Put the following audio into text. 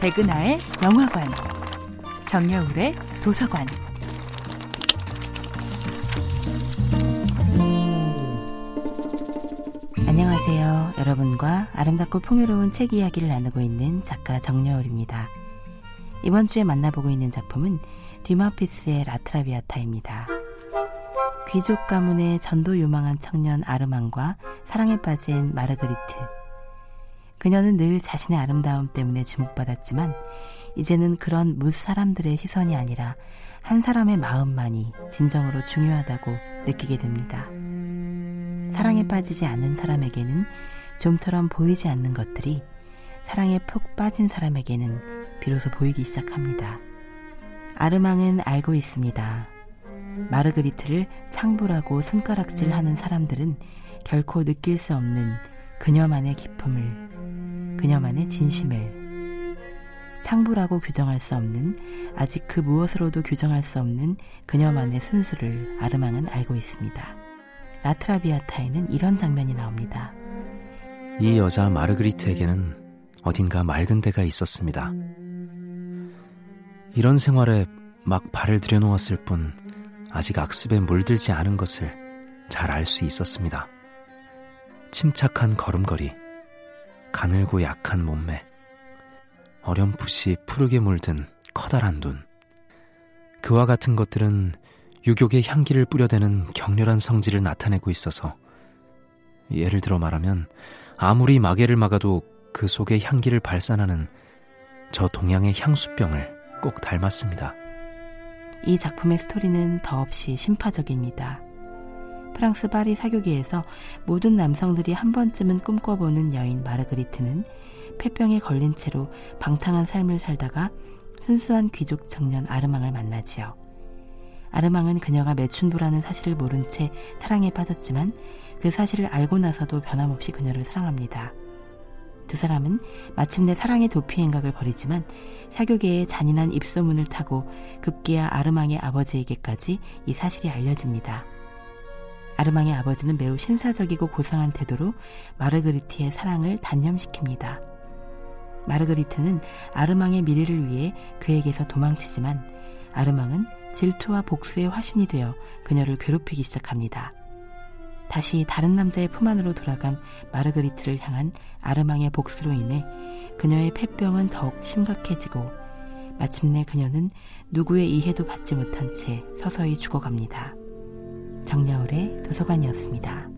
백은하의 영화관, 정여울의 도서관. 안녕하세요. 여러분과 아름답고 풍요로운 책 이야기를 나누고 있는 작가 정여울입니다. 이번 주에 만나보고 있는 작품은 듀마피스의 라트라비아타입니다. 귀족 가문의 전도 유망한 청년 아르망과 사랑에 빠진 마르그리트. 그녀는 늘 자신의 아름다움 때문에 주목받았지만 이제는 그런 무 사람들의 시선이 아니라 한 사람의 마음만이 진정으로 중요하다고 느끼게 됩니다. 사랑에 빠지지 않은 사람에게는 좀처럼 보이지 않는 것들이 사랑에 푹 빠진 사람에게는 비로소 보이기 시작합니다. 아르망은 알고 있습니다. 마르그리트를 창부라고 손가락질 하는 사람들은 결코 느낄 수 없는 그녀만의 기품을, 그녀만의 진심을, 창부라고 규정할 수 없는, 아직 그 무엇으로도 규정할 수 없는 그녀만의 순수를 아르망은 알고 있습니다. 라트라비아타에는 이런 장면이 나옵니다. 이 여자 마르그리트에게는 어딘가 맑은 데가 있었습니다. 이런 생활에 막 발을 들여놓았을 뿐 아직 악습에 물들지 않은 것을 잘 알 수 있었습니다. 침착한 걸음걸이, 가늘고 약한 몸매, 어렴풋이 푸르게 물든 커다란 눈. 그와 같은 것들은 유격의 향기를 뿌려대는 격렬한 성질을 나타내고 있어서 예를 들어 말하면 아무리 마개를 막아도 그 속에 향기를 발산하는 저 동양의 향수병을 꼭 닮았습니다. 이 작품의 스토리는 더없이 심파적입니다. 프랑스 파리 사교계에서 모든 남성들이 한 번쯤은 꿈꿔보는 여인 마르그리트는 폐병에 걸린 채로 방탕한 삶을 살다가 순수한 귀족 청년 아르망을 만나지요. 아르망은 그녀가 매춘부라는 사실을 모른 채 사랑에 빠졌지만 그 사실을 알고 나서도 변함없이 그녀를 사랑합니다. 두 사람은 마침내 사랑의 도피 행각을 벌이지만 사교계의 잔인한 입소문을 타고 급기야 아르망의 아버지에게까지 이 사실이 알려집니다. 아르망의 아버지는 매우 신사적이고 고상한 태도로 마르그리트의 사랑을 단념시킵니다. 마르그리트는 아르망의 미래를 위해 그에게서 도망치지만 아르망은 질투와 복수의 화신이 되어 그녀를 괴롭히기 시작합니다. 다시 다른 남자의 품 안으로 돌아간 마르그리트를 향한 아르망의 복수로 인해 그녀의 폐병은 더욱 심각해지고 마침내 그녀는 누구의 이해도 받지 못한 채 서서히 죽어갑니다. 정야울의 도서관이었습니다.